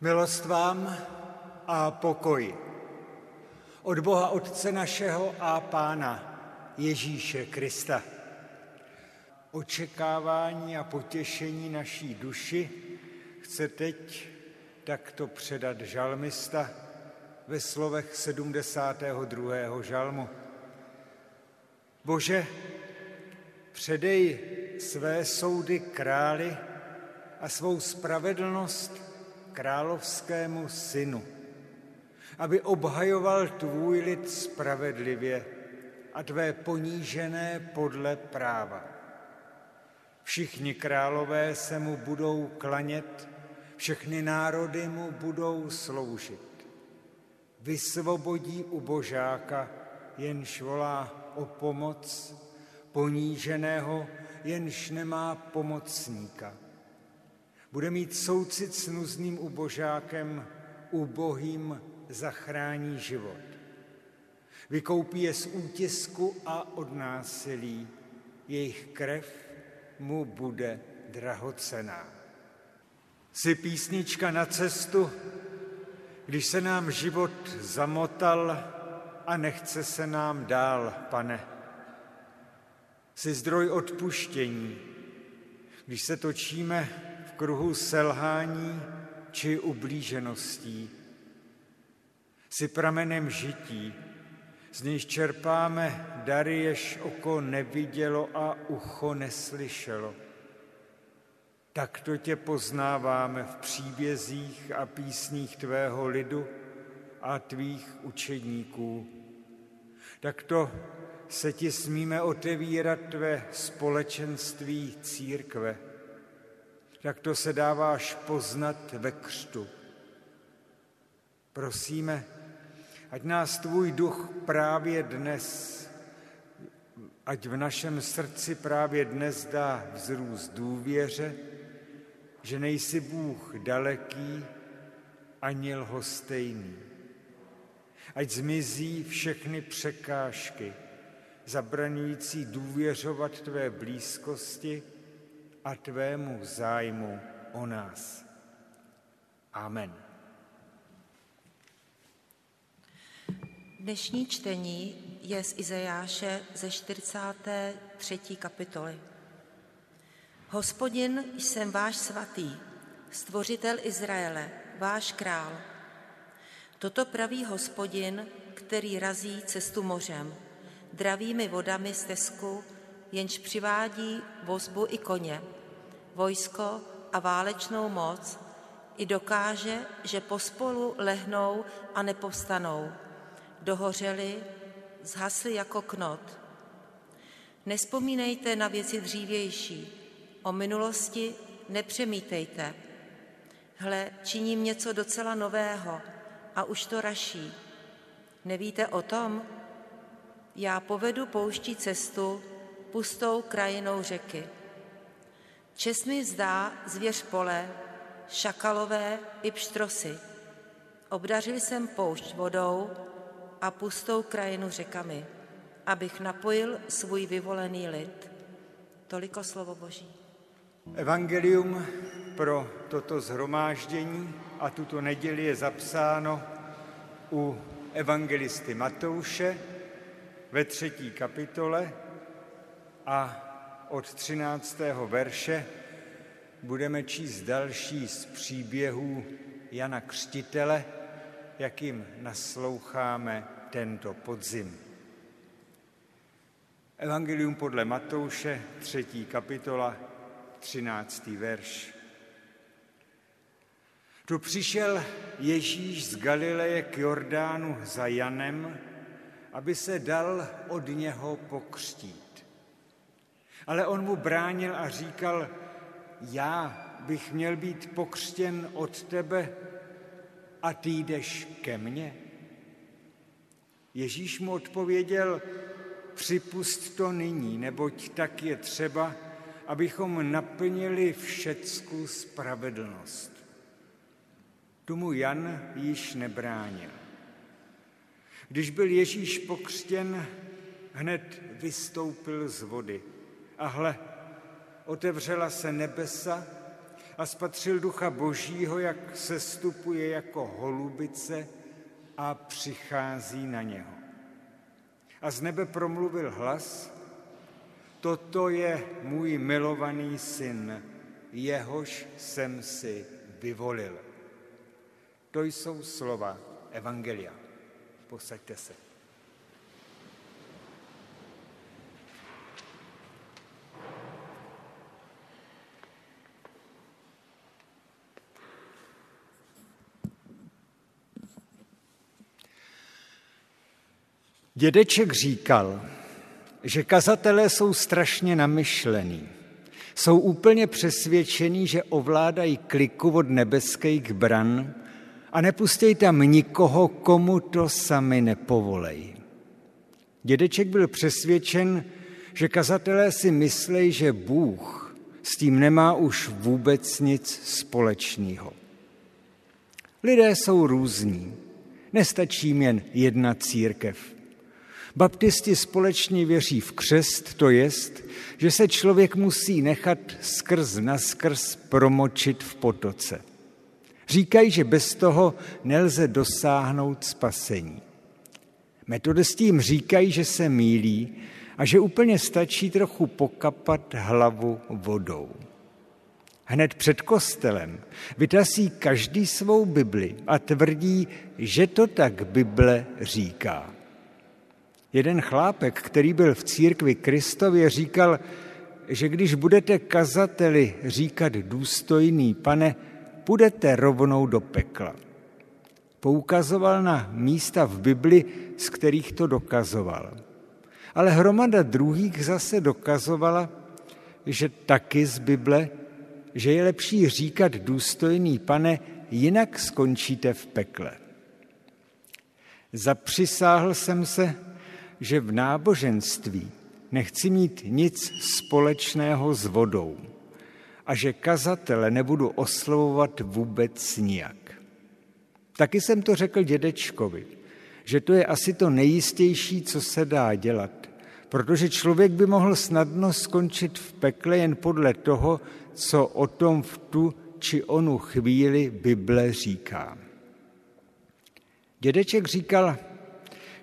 Milost vám a pokoj od Boha Otce našeho a Pána Ježíše Krista. Očekávání a potěšení naší duši chce teď takto předat žalmista ve slovech 72. žalmu. Bože, předej své soudy králi a svou spravedlnost královskému synu, aby obhajoval tvůj lid spravedlivě a tvé ponížené podle práva. Všichni králové se mu budou klanět, všechny národy mu budou sloužit. Vysvobodí ubožáka, jenž volá o pomoc, poníženého, jenž nemá pomocníka bude mít soucit s nuzným ubožákem, ubohým zachrání život. Vykoupí je z útisku a od násilí. Jejich krev mu bude drahocená. Jsi písnička na cestu, když se nám život zamotal a nechce se nám dál, pane. Jsi zdroj odpuštění, když se točíme kruhu selhání či ublížeností. Jsi pramenem žití, z nějž čerpáme dary, jež oko nevidělo a ucho neslyšelo. Takto tě poznáváme v příbězích a písních tvého lidu a tvých učedníků. Takto se ti smíme otevírat tvé společenství církve jak to se dáváš poznat ve křtu. Prosíme, ať nás tvůj duch právě dnes, ať v našem srdci právě dnes dá vzrůst důvěře, že nejsi Bůh daleký ani lhostejný. Ať zmizí všechny překážky, zabraňující důvěřovat tvé blízkosti, a tvému zájmu o nás. Amen. Dnešní čtení je z Izajáše ze 43. kapitoly. Hospodin jsem váš svatý, stvořitel Izraele, váš král. Toto praví hospodin, který razí cestu mořem, dravými vodami stezku, jenž přivádí vozbu i koně, vojsko a válečnou moc, i dokáže, že pospolu lehnou a nepovstanou. Dohořeli, zhasli jako knot. Nespomínejte na věci dřívější, o minulosti nepřemítejte. Hle, činím něco docela nového a už to raší. Nevíte o tom? Já povedu pouští cestu pustou krajinou řeky. Česmi zdá zvěř pole, šakalové i pštrosy. Obdařil jsem poušť vodou a pustou krajinu řekami, abych napojil svůj vyvolený lid. Toliko slovo Boží. Evangelium pro toto zhromáždění a tuto neděli je zapsáno u evangelisty Matouše ve třetí kapitole a od 13. verše budeme číst další z příběhů Jana Křtitele, jakým nasloucháme tento podzim. Evangelium podle Matouše, třetí kapitola, třináctý verš. Tu přišel Ježíš z Galileje k Jordánu za Janem, aby se dal od něho pokřtít. Ale on mu bránil a říkal, já bych měl být pokřtěn od tebe a ty jdeš ke mně? Ježíš mu odpověděl, připust to nyní, neboť tak je třeba, abychom naplnili všecku spravedlnost. Tomu Jan již nebránil. Když byl Ježíš pokřtěn, hned vystoupil z vody – a hle, otevřela se nebesa a spatřil ducha božího, jak sestupuje jako holubice a přichází na něho. A z nebe promluvil hlas, toto je můj milovaný syn, jehož jsem si vyvolil. To jsou slova Evangelia. Posaďte se. Dědeček říkal, že kazatelé jsou strašně namyšlení. Jsou úplně přesvědčení, že ovládají kliku od nebeských bran a nepustěj tam nikoho, komu to sami nepovolej. Dědeček byl přesvědčen, že kazatelé si myslejí, že Bůh s tím nemá už vůbec nic společného. Lidé jsou různí, nestačí jen jedna církev. Baptisti společně věří v křest, to jest, že se člověk musí nechat skrz na skrz promočit v potoce. Říkají, že bez toho nelze dosáhnout spasení. Metodisti jim říkají, že se mílí a že úplně stačí trochu pokapat hlavu vodou. Hned před kostelem vytasí každý svou Bibli a tvrdí, že to tak Bible říká. Jeden chlápek, který byl v církvi Kristově, říkal, že když budete kazateli říkat důstojný pane, půjdete rovnou do pekla. Poukazoval na místa v Bibli, z kterých to dokazoval. Ale hromada druhých zase dokazovala, že taky z Bible, že je lepší říkat důstojný pane, jinak skončíte v pekle. Zapřisáhl jsem se, že v náboženství nechci mít nic společného s vodou a že kazatele nebudu oslovovat vůbec nijak. Taky jsem to řekl dědečkovi, že to je asi to nejistější, co se dá dělat, protože člověk by mohl snadno skončit v pekle jen podle toho, co o tom v tu či onu chvíli Bible říká. Dědeček říkal,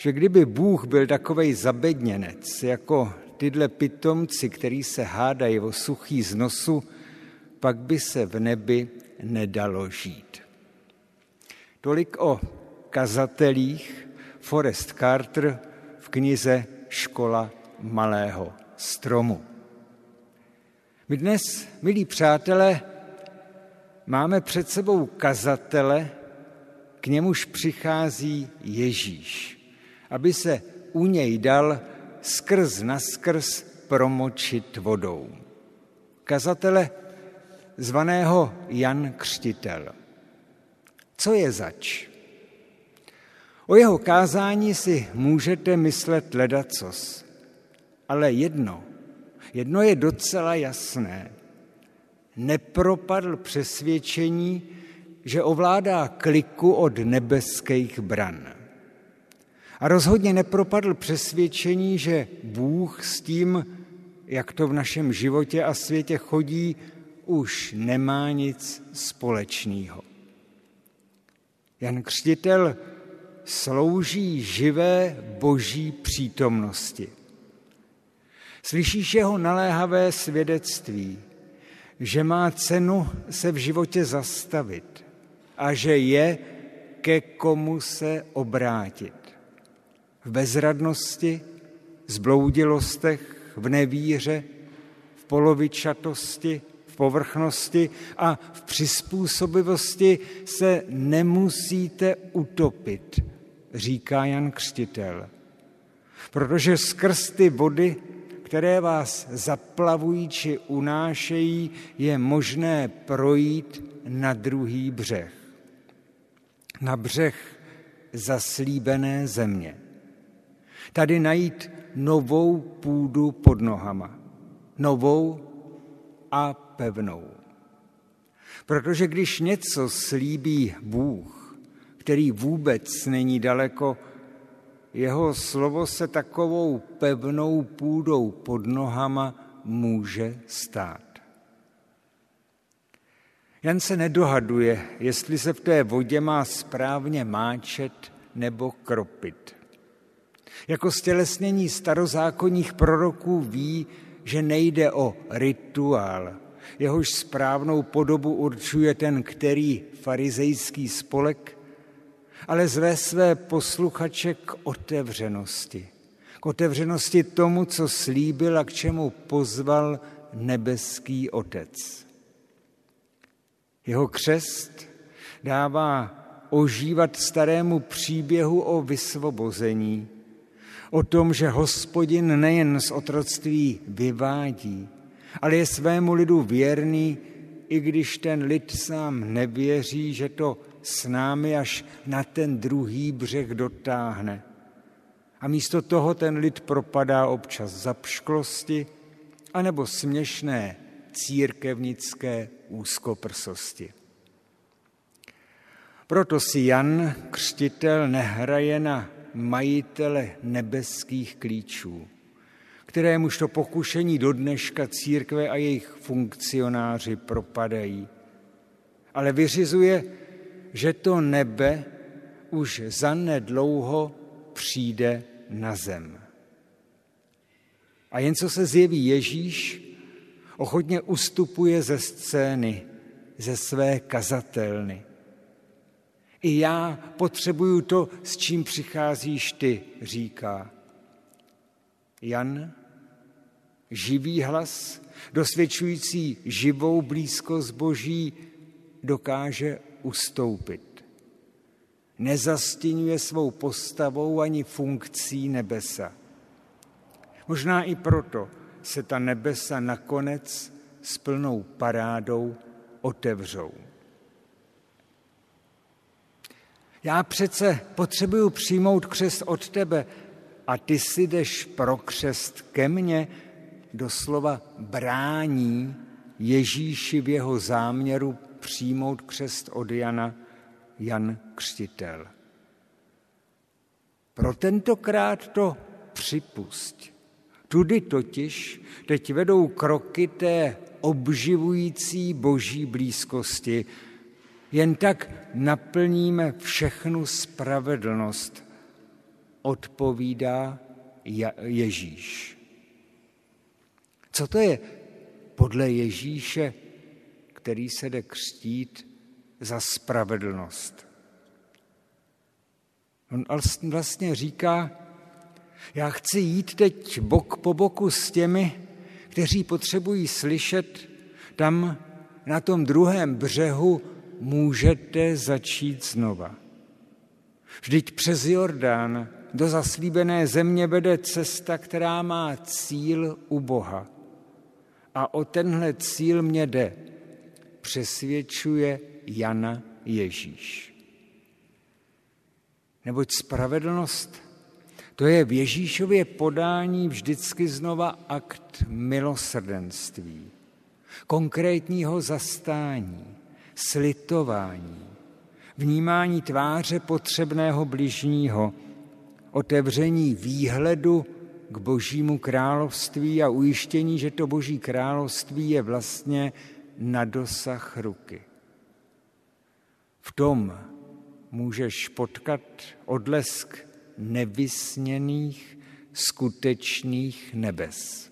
že kdyby Bůh byl takovej zabedněnec, jako tyhle pitomci, který se hádají o suchý z nosu, pak by se v nebi nedalo žít. Tolik o kazatelích Forrest Carter v knize Škola malého stromu. My dnes, milí přátelé, máme před sebou kazatele, k němuž přichází Ježíš aby se u něj dal skrz na skrz promočit vodou. Kazatele zvaného Jan Křtitel. Co je zač? O jeho kázání si můžete myslet ledacos, ale jedno, jedno je docela jasné. Nepropadl přesvědčení, že ovládá kliku od nebeských bran. A rozhodně nepropadl přesvědčení, že Bůh s tím, jak to v našem životě a světě chodí, už nemá nic společného. Jan Křtitel slouží živé boží přítomnosti. Slyšíš jeho naléhavé svědectví, že má cenu se v životě zastavit a že je ke komu se obrátit v bezradnosti, zbloudilostech, v nevíře, v polovičatosti, v povrchnosti a v přizpůsobivosti se nemusíte utopit, říká Jan Křtitel. Protože skrz ty vody, které vás zaplavují či unášejí, je možné projít na druhý břeh. Na břeh zaslíbené země tady najít novou půdu pod nohama. Novou a pevnou. Protože když něco slíbí Bůh, který vůbec není daleko, jeho slovo se takovou pevnou půdou pod nohama může stát. Jan se nedohaduje, jestli se v té vodě má správně máčet nebo kropit. Jako stělesnění starozákonních proroků ví, že nejde o rituál, jehož správnou podobu určuje ten který farizejský spolek, ale zve své posluchače k otevřenosti. K otevřenosti tomu, co slíbil a k čemu pozval nebeský Otec. Jeho křest dává ožívat starému příběhu o vysvobození, o tom, že hospodin nejen z otroctví vyvádí, ale je svému lidu věrný, i když ten lid sám nevěří, že to s námi až na ten druhý břeh dotáhne. A místo toho ten lid propadá občas zapšklosti anebo směšné církevnické úzkoprsosti. Proto si Jan Křtitel nehraje na majitele nebeských klíčů, kterémuž to pokušení do dneška církve a jejich funkcionáři propadají. Ale vyřizuje, že to nebe už zanedlouho přijde na zem. A jen co se zjeví Ježíš, ochotně ustupuje ze scény, ze své kazatelny. I já potřebuju to, s čím přicházíš ty, říká. Jan, živý hlas, dosvědčující živou blízkost Boží, dokáže ustoupit. Nezastínuje svou postavou ani funkcí nebesa. Možná i proto se ta nebesa nakonec s plnou parádou otevřou. Já přece potřebuju přijmout křest od tebe a ty si jdeš pro křest ke mně, doslova brání Ježíši v jeho záměru přijmout křest od Jana, Jan Křtitel. Pro tentokrát to připust. Tudy totiž teď vedou kroky té obživující boží blízkosti, jen tak naplníme všechnu spravedlnost, odpovídá Ježíš. Co to je podle Ježíše, který se jde křtít za spravedlnost? On vlastně říká, já chci jít teď bok po boku s těmi, kteří potřebují slyšet tam na tom druhém břehu můžete začít znova. Vždyť přes Jordán do zaslíbené země vede cesta, která má cíl u Boha. A o tenhle cíl mě jde, přesvědčuje Jana Ježíš. Neboť spravedlnost to je v Ježíšově podání vždycky znova akt milosrdenství, konkrétního zastání, slitování, vnímání tváře potřebného bližního, otevření výhledu k božímu království a ujištění, že to boží království je vlastně na dosah ruky. V tom můžeš potkat odlesk nevysněných, skutečných nebes.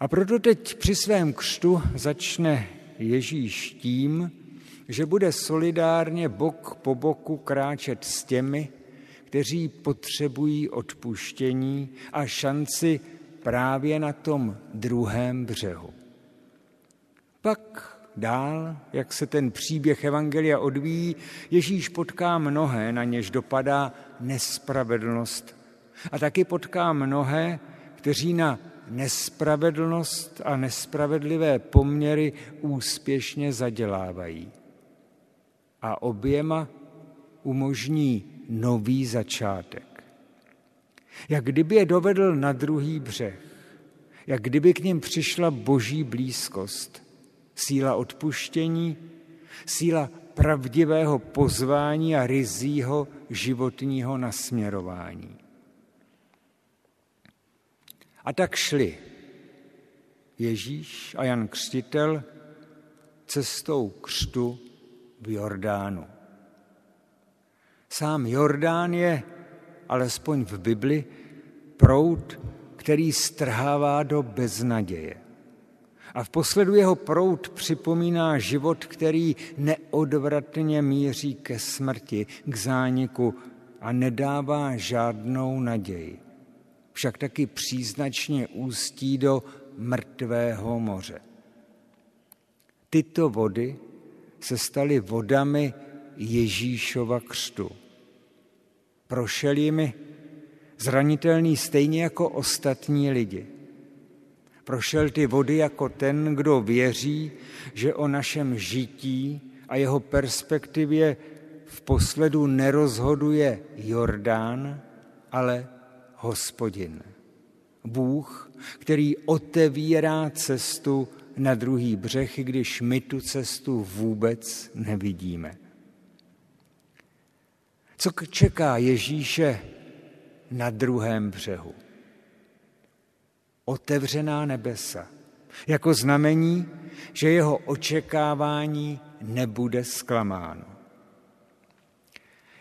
A proto teď při svém křtu začne Ježíš tím, že bude solidárně bok po boku kráčet s těmi, kteří potřebují odpuštění a šanci právě na tom druhém břehu. Pak dál, jak se ten příběh Evangelia odvíjí, Ježíš potká mnohé, na něž dopadá nespravedlnost. A taky potká mnohé, kteří na nespravedlnost a nespravedlivé poměry úspěšně zadělávají. A oběma umožní nový začátek. Jak kdyby je dovedl na druhý břeh, jak kdyby k ním přišla boží blízkost, síla odpuštění, síla pravdivého pozvání a rizího životního nasměrování. A tak šli Ježíš a Jan Křtitel cestou křtu v Jordánu. Sám Jordán je, alespoň v Bibli, proud, který strhává do beznaděje. A v posledu jeho proud připomíná život, který neodvratně míří ke smrti, k zániku a nedává žádnou naději. Však taky příznačně ústí do mrtvého moře. Tyto vody se staly vodami Ježíšova křtu. Prošel jimi zranitelný stejně jako ostatní lidi. Prošel ty vody jako ten, kdo věří, že o našem žití a jeho perspektivě v posledu nerozhoduje Jordán, ale hospodin. Bůh, který otevírá cestu na druhý břeh, když my tu cestu vůbec nevidíme. Co čeká Ježíše na druhém břehu? Otevřená nebesa, jako znamení, že jeho očekávání nebude zklamáno.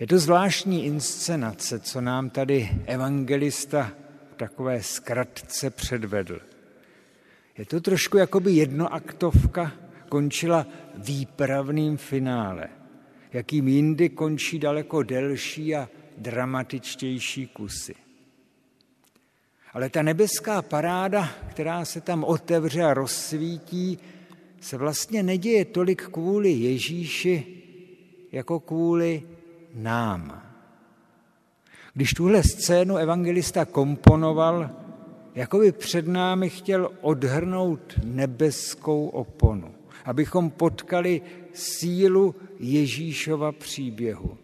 Je to zvláštní inscenace, co nám tady evangelista v takové zkratce předvedl. Je to trošku jako by jednoaktovka končila výpravným finále, jakým jindy končí daleko delší a dramatičtější kusy. Ale ta nebeská paráda, která se tam otevře a rozsvítí, se vlastně neděje tolik kvůli Ježíši, jako kvůli nám. Když tuhle scénu evangelista komponoval, jako by před námi chtěl odhrnout nebeskou oponu, abychom potkali sílu Ježíšova příběhu.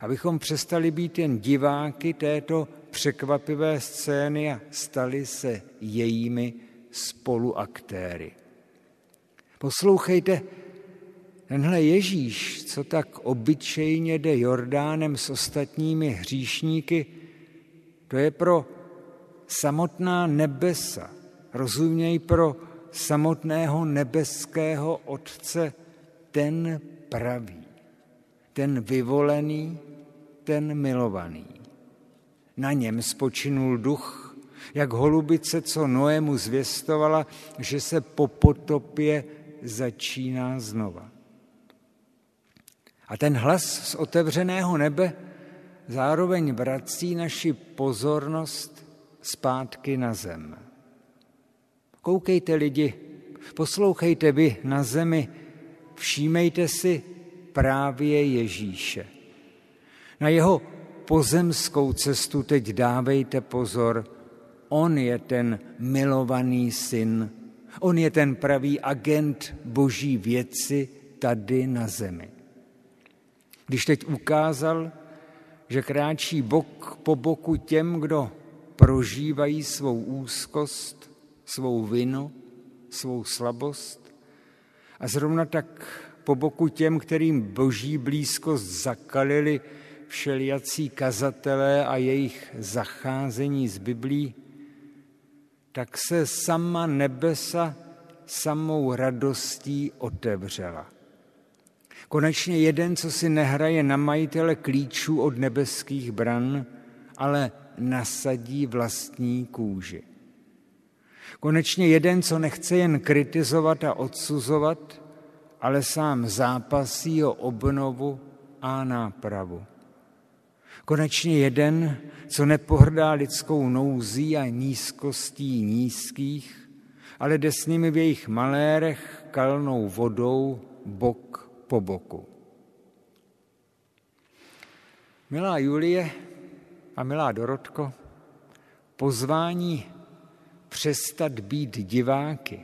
Abychom přestali být jen diváky této překvapivé scény a stali se jejími spoluaktéry. Poslouchejte, tenhle Ježíš, co tak obyčejně jde Jordánem s ostatními hříšníky, to je pro samotná nebesa, rozuměj pro samotného nebeského Otce ten pravý, ten vyvolený, ten milovaný. Na něm spočinul duch, jak holubice, co Noému zvěstovala, že se po potopě začíná znova. A ten hlas z otevřeného nebe zároveň vrací naši pozornost zpátky na zem. Koukejte lidi, poslouchejte vy na zemi, všímejte si právě Ježíše. Na jeho pozemskou cestu teď dávejte pozor. On je ten milovaný syn. On je ten pravý agent boží věci tady na zemi. Když teď ukázal, že kráčí bok po boku těm, kdo prožívají svou úzkost, svou vinu, svou slabost a zrovna tak po boku těm, kterým boží blízkost zakalili všelijací kazatelé a jejich zacházení z Biblí, tak se sama nebesa samou radostí otevřela. Konečně jeden, co si nehraje na majitele klíčů od nebeských bran, ale nasadí vlastní kůži. Konečně jeden, co nechce jen kritizovat a odsuzovat, ale sám zápasí o obnovu a nápravu. Konečně jeden, co nepohrdá lidskou nouzí a nízkostí nízkých, ale jde s nimi v jejich malérech kalnou vodou bok po boku. Milá Julie, a milá Dorotko, pozvání přestat být diváky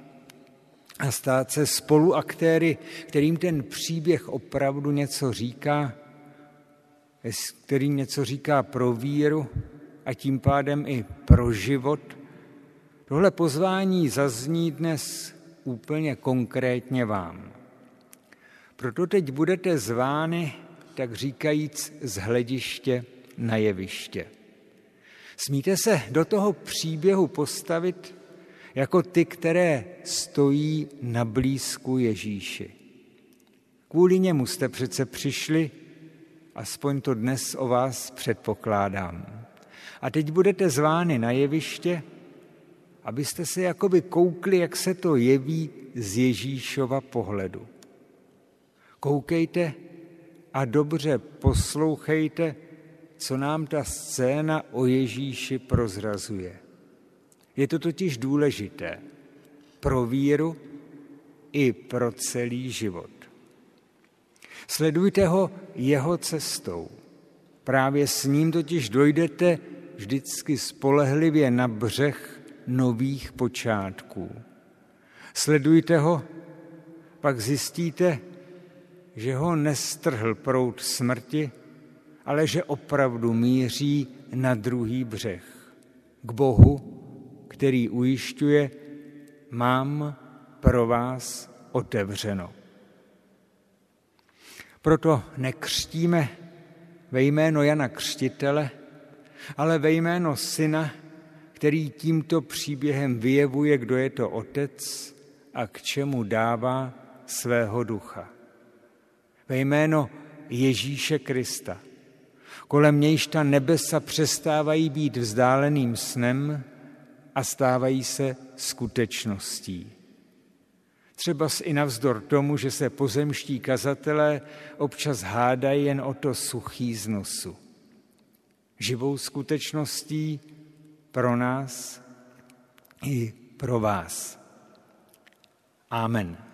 a stát se spoluaktéry, kterým ten příběh opravdu něco říká, kterým něco říká pro víru a tím pádem i pro život. Tohle pozvání zazní dnes úplně konkrétně vám. Proto teď budete zvány, tak říkajíc, z hlediště na jeviště. Smíte se do toho příběhu postavit jako ty, které stojí na blízku Ježíši. Kvůli němu jste přece přišli, aspoň to dnes o vás předpokládám. A teď budete zvány na jeviště, abyste se jakoby koukli, jak se to jeví z Ježíšova pohledu. Koukejte a dobře poslouchejte, co nám ta scéna o Ježíši prozrazuje. Je to totiž důležité pro víru i pro celý život. Sledujte ho jeho cestou. Právě s ním totiž dojdete vždycky spolehlivě na břeh nových počátků. Sledujte ho, pak zjistíte, že ho nestrhl prout smrti, ale že opravdu míří na druhý břeh, k Bohu, který ujišťuje, mám pro vás otevřeno. Proto nekřtíme ve jméno Jana Křtitele, ale ve jméno Syna, který tímto příběhem vyjevuje, kdo je to Otec a k čemu dává svého ducha. Ve jméno Ježíše Krista. Kolem nějž ta nebesa přestávají být vzdáleným snem a stávají se skutečností. Třeba i navzdor tomu, že se pozemští kazatelé občas hádají jen o to suchý z nosu. Živou skutečností pro nás i pro vás. Amen.